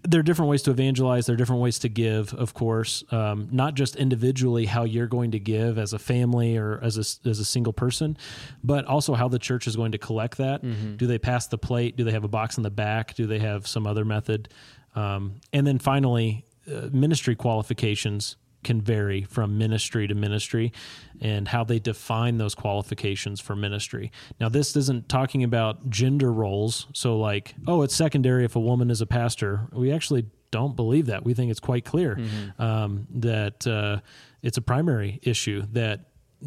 there are different ways to evangelize. There are different ways to give, of course, um, not just individually how you're going to give as a family or as a, as a single person, but also how the church is going to collect that. Mm-hmm. Do they pass the plate? Do they have a box in the back? Do they have some other method? Um, and then finally, uh, ministry qualifications can vary from ministry to ministry and how they define those qualifications for ministry. Now, this isn't talking about gender roles. So, like, oh, it's secondary if a woman is a pastor. We actually don't believe that. We think it's quite clear mm-hmm. um, that uh, it's a primary issue that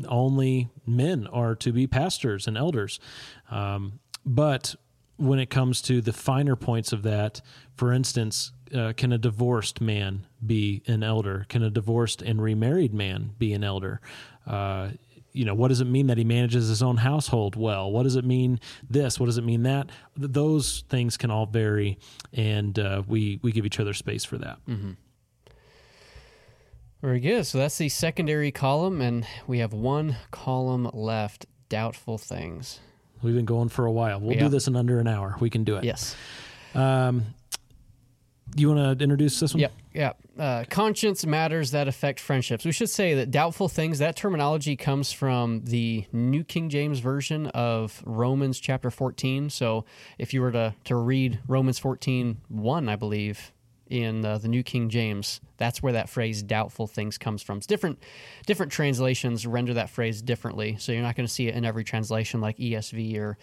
only men are to be pastors and elders. Um, but when it comes to the finer points of that, for instance, uh, can a divorced man be an elder? Can a divorced and remarried man be an elder? Uh, you know, what does it mean that he manages his own household well? What does it mean this? What does it mean that? Those things can all vary, and uh, we we give each other space for that. Mm-hmm. Very good. So that's the secondary column, and we have one column left: doubtful things. We've been going for a while. We'll yep. do this in under an hour. We can do it. Yes. Um, you want to introduce this one? Yep. Yeah. Uh, conscience matters that affect friendships. We should say that doubtful things, that terminology comes from the New King James Version of Romans chapter 14. So if you were to, to read Romans 14 1, I believe, in uh, the New King James, that's where that phrase doubtful things comes from. It's different different translations render that phrase differently. So you're not going to see it in every translation like ESV or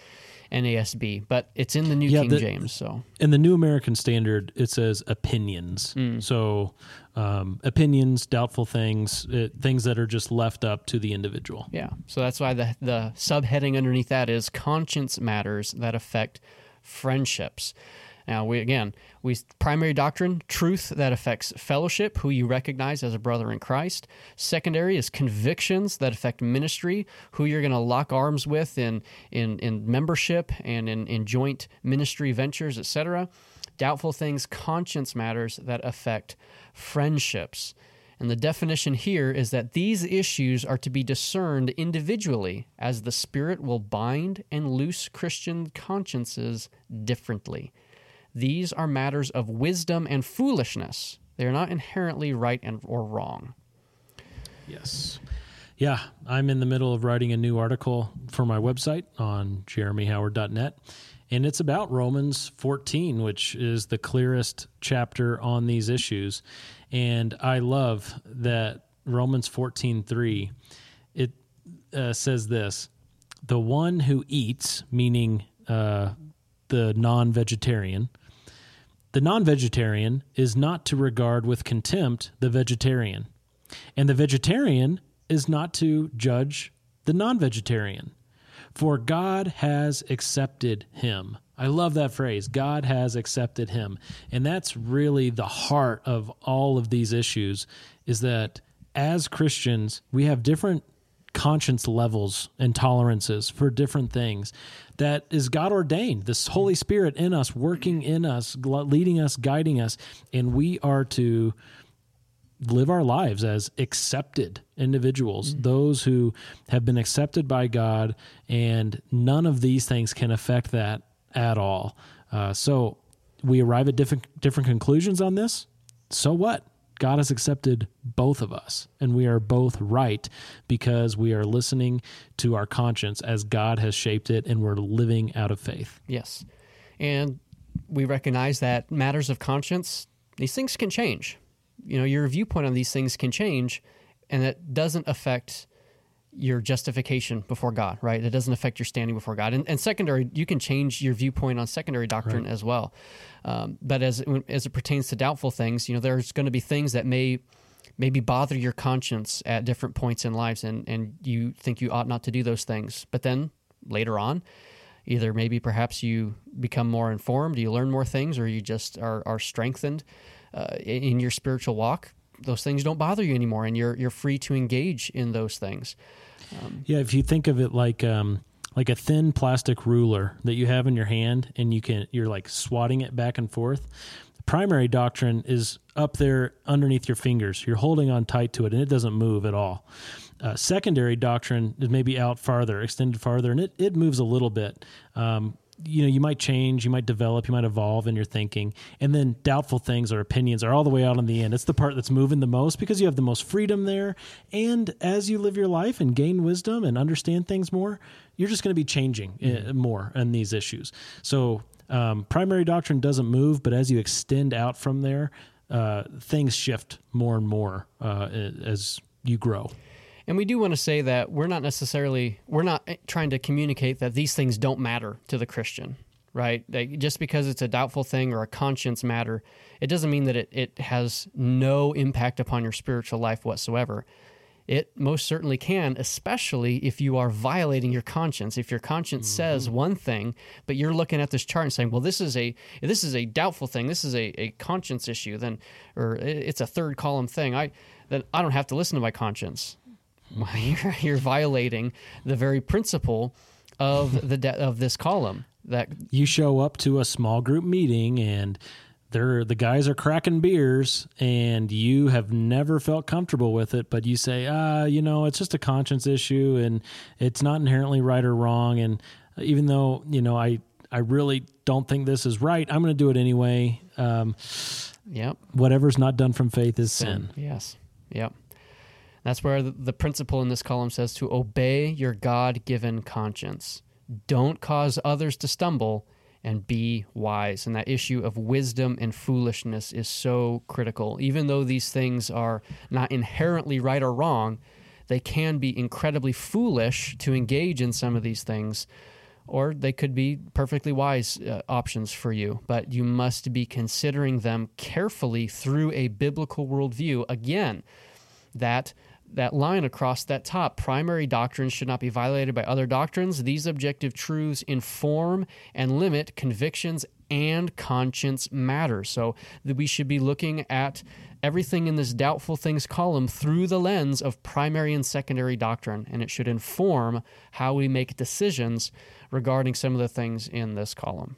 NASB, but it's in the New yeah, King the, James. So in the New American Standard, it says opinions. Mm. So um, opinions, doubtful things, it, things that are just left up to the individual. Yeah. So that's why the the subheading underneath that is conscience matters that affect friendships. Now, we again, we primary doctrine, truth that affects fellowship, who you recognize as a brother in Christ. Secondary is convictions that affect ministry, who you're going to lock arms with in in in membership and in in joint ministry ventures, etc. Doubtful things, conscience matters that affect friendships. And the definition here is that these issues are to be discerned individually as the Spirit will bind and loose Christian consciences differently. These are matters of wisdom and foolishness. They are not inherently right and or wrong. Yes. Yeah, I'm in the middle of writing a new article for my website on jeremyhoward.net. And it's about Romans 14, which is the clearest chapter on these issues. And I love that Romans 14:3 it uh, says this: the one who eats, meaning uh, the non-vegetarian, the non vegetarian is not to regard with contempt the vegetarian, and the vegetarian is not to judge the non vegetarian. For God has accepted him. I love that phrase. God has accepted him. And that's really the heart of all of these issues is that as Christians, we have different conscience levels and tolerances for different things that is God ordained, this Holy Spirit in us, working in us, leading us, guiding us, and we are to live our lives as accepted individuals, mm-hmm. those who have been accepted by God, and none of these things can affect that at all. Uh, so we arrive at different different conclusions on this. So what? God has accepted both of us, and we are both right because we are listening to our conscience as God has shaped it, and we're living out of faith. Yes. And we recognize that matters of conscience, these things can change. You know, your viewpoint on these things can change, and it doesn't affect your justification before God, right? It doesn't affect your standing before God. And, and secondary, you can change your viewpoint on secondary doctrine right. as well. Um, but as as it pertains to doubtful things, you know, there's going to be things that may maybe bother your conscience at different points in lives, and and you think you ought not to do those things. But then later on, either maybe perhaps you become more informed, you learn more things, or you just are are strengthened uh, in your spiritual walk. Those things don't bother you anymore, and you're you're free to engage in those things. Um, yeah, if you think of it like um, like a thin plastic ruler that you have in your hand, and you can you're like swatting it back and forth. Primary doctrine is up there underneath your fingers. You're holding on tight to it, and it doesn't move at all. Uh, secondary doctrine is maybe out farther, extended farther, and it, it moves a little bit. Um, you know you might change you might develop you might evolve in your thinking. And then doubtful things or opinions are all the way out on the end. It's the part that's moving the most because you have the most freedom there. And as you live your life and gain wisdom and understand things more you're just going to be changing uh, mm-hmm. more in these issues. So um, primary doctrine doesn't move but as you extend out from there uh, things shift more and more uh, as you grow and we do want to say that we're not necessarily we're not eh, trying to communicate that these things don't matter to the Christian, right? Like just because it's a doubtful thing or a conscience matter, it doesn't mean that it, it has no impact upon your spiritual life whatsoever. It most certainly can, especially if you are violating your conscience. If your conscience mm-hmm. says one thing, but you're looking at this chart and saying, "Well, this is a this is a doubtful thing. This is a, a conscience issue." Then, or it's a third column thing. I then I don't have to listen to my conscience. You're, you're violating the very principle of the de- of this column. That you show up to a small group meeting and they're the guys are cracking beers and you have never felt comfortable with it but you say ah you know it's just a conscience issue and it's not inherently right or wrong and even though you know i i really don't think this is right i'm going to do it anyway um, Yep. Whatever's not done from faith is sin. sin. Yes. Yep. That's where the principle in this column says to obey your God given conscience. Don't cause others to stumble and be wise. And that issue of wisdom and foolishness is so critical. Even though these things are not inherently right or wrong, they can be incredibly foolish to engage in some of these things, or they could be perfectly wise uh, options for you. But you must be considering them carefully through a biblical worldview. Again, that that line across that top primary doctrines should not be violated by other doctrines. These objective truths inform and limit convictions and conscience matters. So that we should be looking at everything in this doubtful things column through the lens of primary and secondary doctrine and it should inform how we make decisions regarding some of the things in this column.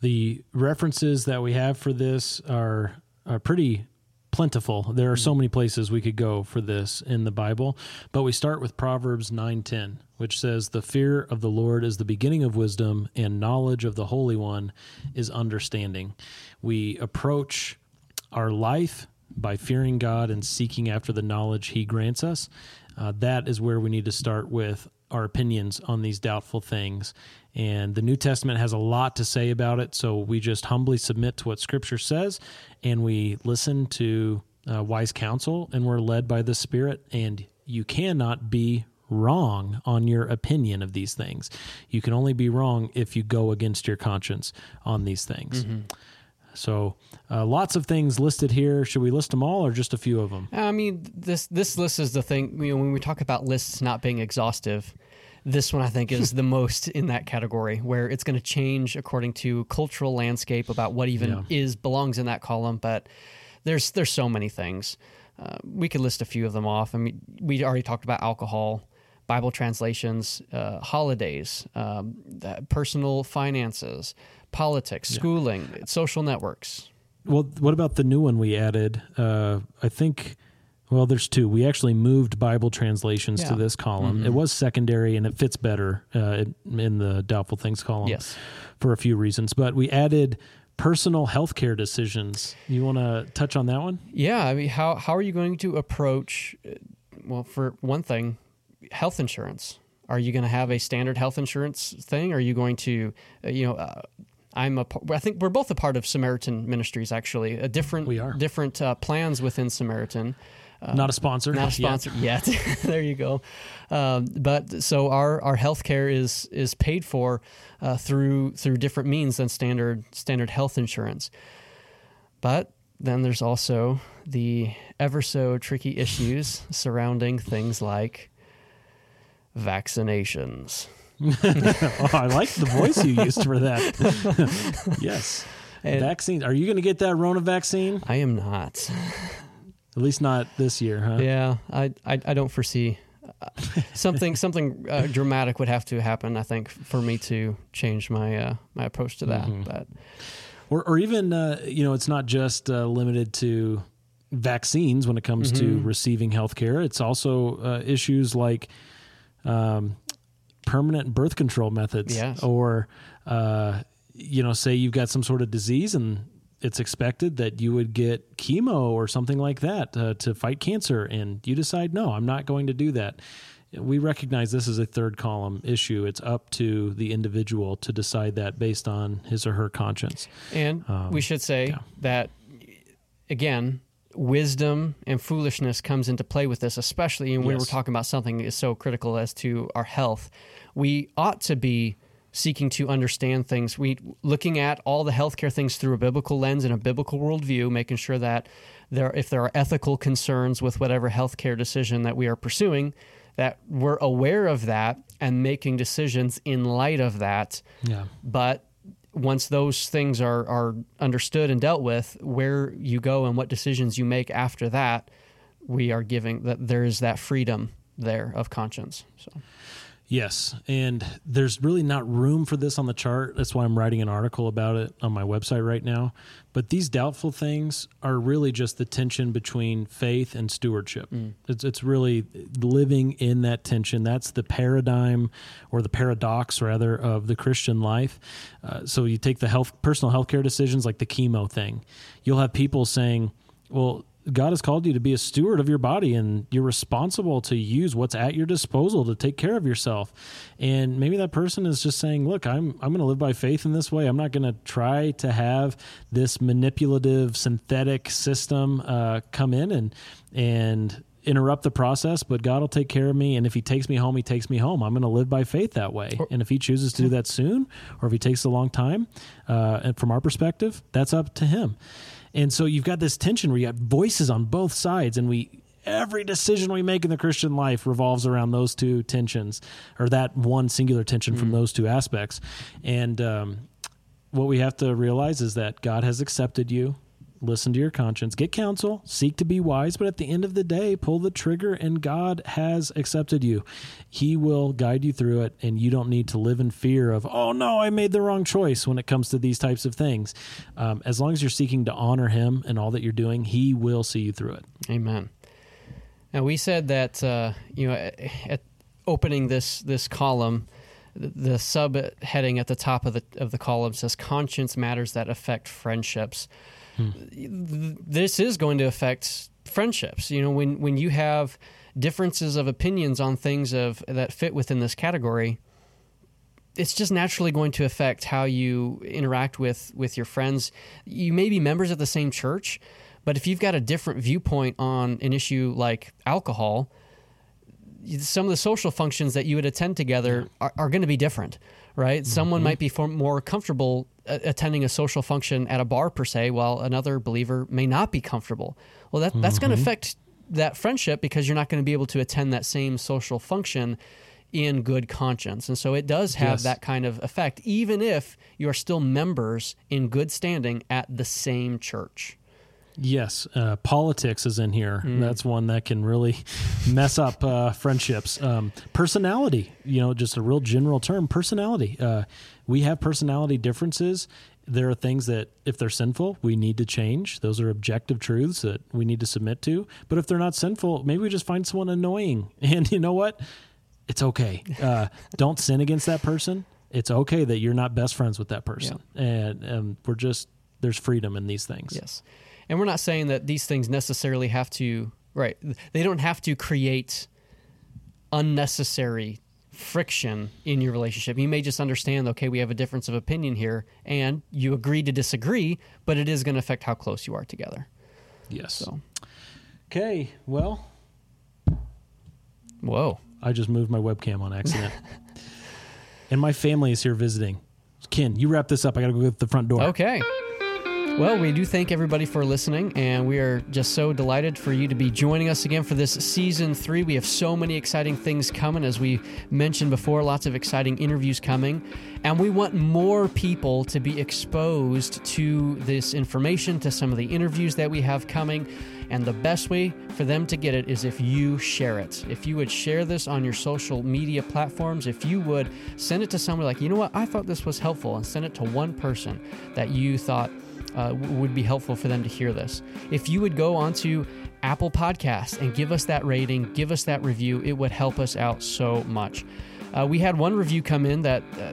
The references that we have for this are are pretty plentiful. There are so mm. many places we could go for this in the Bible, but we start with Proverbs 9:10, which says, "The fear of the Lord is the beginning of wisdom, and knowledge of the Holy One is understanding." We approach our life by fearing God and seeking after the knowledge He grants us. Uh, that is where we need to start with our opinions on these doubtful things. And the New Testament has a lot to say about it. So we just humbly submit to what Scripture says and we listen to uh, wise counsel and we're led by the Spirit. And you cannot be wrong on your opinion of these things. You can only be wrong if you go against your conscience on these things. Mm-hmm. So, uh, lots of things listed here. Should we list them all, or just a few of them? I mean, this this list is the thing. You know, when we talk about lists not being exhaustive, this one I think is the most in that category, where it's going to change according to cultural landscape about what even yeah. is belongs in that column. But there's there's so many things. Uh, we could list a few of them off. I mean, we already talked about alcohol. Bible translations, uh, holidays, um, personal finances, politics, yeah. schooling, social networks. Well, what about the new one we added? Uh, I think. Well, there's two. We actually moved Bible translations yeah. to this column. Mm-hmm. It was secondary, and it fits better uh, in the doubtful things column. Yes, for a few reasons. But we added personal healthcare decisions. You want to touch on that one? Yeah. I mean, how how are you going to approach? Uh, well, for one thing, health insurance. Are you going to have a standard health insurance thing? Are you going to, uh, you know, uh, I'm a. I think we're both a part of Samaritan Ministries. Actually, a different we are different uh, plans within Samaritan. Uh, not a sponsor. Not a sponsor yet. yet. there you go. Um, but so our our healthcare is is paid for uh, through through different means than standard standard health insurance. But then there's also the ever so tricky issues surrounding things like vaccinations. oh, I like the voice you used for that. yes. And vaccine. Are you going to get that Rona vaccine? I am not. At least not this year, huh? Yeah, I I, I don't foresee uh, something something uh, dramatic would have to happen. I think for me to change my uh, my approach to that. Mm-hmm. But or or even uh, you know, it's not just uh, limited to vaccines when it comes mm-hmm. to receiving health care. It's also uh, issues like um, permanent birth control methods yes. or uh, you know say you've got some sort of disease and it's expected that you would get chemo or something like that uh, to fight cancer and you decide no i'm not going to do that we recognize this is a third column issue it's up to the individual to decide that based on his or her conscience and um, we should say yeah. that again wisdom and foolishness comes into play with this, especially when yes. we're talking about something is so critical as to our health. We ought to be seeking to understand things. We looking at all the healthcare things through a biblical lens and a biblical worldview, making sure that there, if there are ethical concerns with whatever healthcare decision that we are pursuing, that we're aware of that and making decisions in light of that. Yeah. But once those things are are understood and dealt with, where you go and what decisions you make after that, we are giving that there is that freedom there of conscience. So. Yes, and there's really not room for this on the chart. That's why I'm writing an article about it on my website right now. But these doubtful things are really just the tension between faith and stewardship. Mm. It's, it's really living in that tension. That's the paradigm or the paradox, rather, of the Christian life. Uh, so you take the health, personal healthcare decisions like the chemo thing. You'll have people saying, well, God has called you to be a steward of your body and you're responsible to use what's at your disposal to take care of yourself. And maybe that person is just saying, look, I'm I'm going to live by faith in this way. I'm not going to try to have this manipulative synthetic system uh, come in and and interrupt the process, but God will take care of me. And if He takes me home, He takes me home. I'm going to live by faith that way. And if He chooses to do that soon, or if He takes a long time, uh, and from our perspective, that's up to Him. And so you've got this tension where you got voices on both sides, and we every decision we make in the Christian life revolves around those two tensions, or that one singular tension mm. from those two aspects. And um, what we have to realize is that God has accepted you listen to your conscience, get counsel, seek to be wise, but at the end of the day, pull the trigger, and God has accepted you. He will guide you through it, and you don't need to live in fear of, oh no, I made the wrong choice when it comes to these types of things. Um, as long as you're seeking to honor Him and all that you're doing, He will see you through it. Amen. Now, we said that, uh, you know, at opening this, this column, the subheading at the top of the of the column says conscience matters that affect friendships hmm. this is going to affect friendships. You know, when when you have differences of opinions on things of that fit within this category, it's just naturally going to affect how you interact with with your friends. You may be members of the same church, but if you've got a different viewpoint on an issue like alcohol, some of the social functions that you would attend together are, are going to be different, right? Mm-hmm. Someone might be more comfortable attending a social function at a bar per se, while another believer may not be comfortable. Well, that, that's mm-hmm. going to affect that friendship because you're not going to be able to attend that same social function in good conscience. And so it does have yes. that kind of effect, even if you are still members in good standing at the same church. Yes, uh, politics is in here. Mm. That's one that can really mess up uh, friendships. Um, personality, you know, just a real general term. Personality. Uh, we have personality differences. There are things that, if they're sinful, we need to change. Those are objective truths that we need to submit to. But if they're not sinful, maybe we just find someone annoying. And you know what? It's okay. Uh, don't sin against that person. It's okay that you're not best friends with that person. Yeah. And, and we're just, there's freedom in these things. Yes. And we're not saying that these things necessarily have to, right? They don't have to create unnecessary friction in your relationship. You may just understand, okay, we have a difference of opinion here, and you agree to disagree, but it is going to affect how close you are together. Yes. So. Okay. Well. Whoa. I just moved my webcam on accident. and my family is here visiting. Ken, you wrap this up. I got to go to the front door. Okay. Well, we do thank everybody for listening, and we are just so delighted for you to be joining us again for this season three. We have so many exciting things coming, as we mentioned before, lots of exciting interviews coming, and we want more people to be exposed to this information, to some of the interviews that we have coming. And the best way for them to get it is if you share it. If you would share this on your social media platforms, if you would send it to somebody like, you know what, I thought this was helpful, and send it to one person that you thought uh, would be helpful for them to hear this. If you would go onto Apple Podcasts and give us that rating, give us that review, it would help us out so much. Uh, we had one review come in that uh,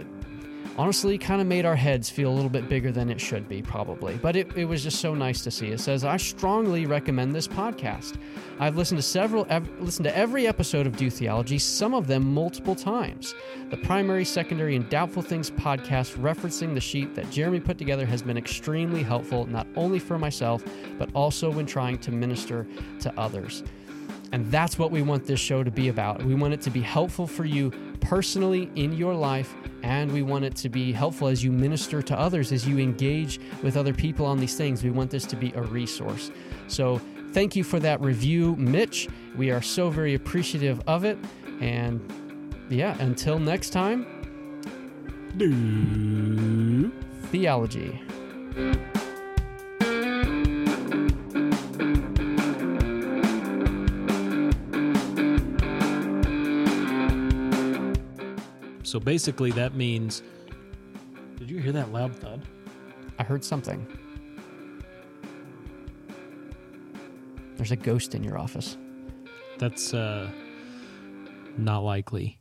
honestly kind of made our heads feel a little bit bigger than it should be, probably. But it, it was just so nice to see. It says, I strongly recommend this podcast. I've listened to several, ev- listened to every episode of Do Theology, some of them multiple times. The primary, secondary, and doubtful things podcast referencing the sheet that Jeremy put together has been extremely helpful, not only for myself, but also when trying to minister to others. And that's what we want this show to be about. We want it to be helpful for you personally in your life, and we want it to be helpful as you minister to others, as you engage with other people on these things. We want this to be a resource. So, thank you for that review, Mitch. We are so very appreciative of it. And yeah, until next time, do theology. So basically, that means. Did you hear that loud thud? I heard something. There's a ghost in your office. That's uh, not likely.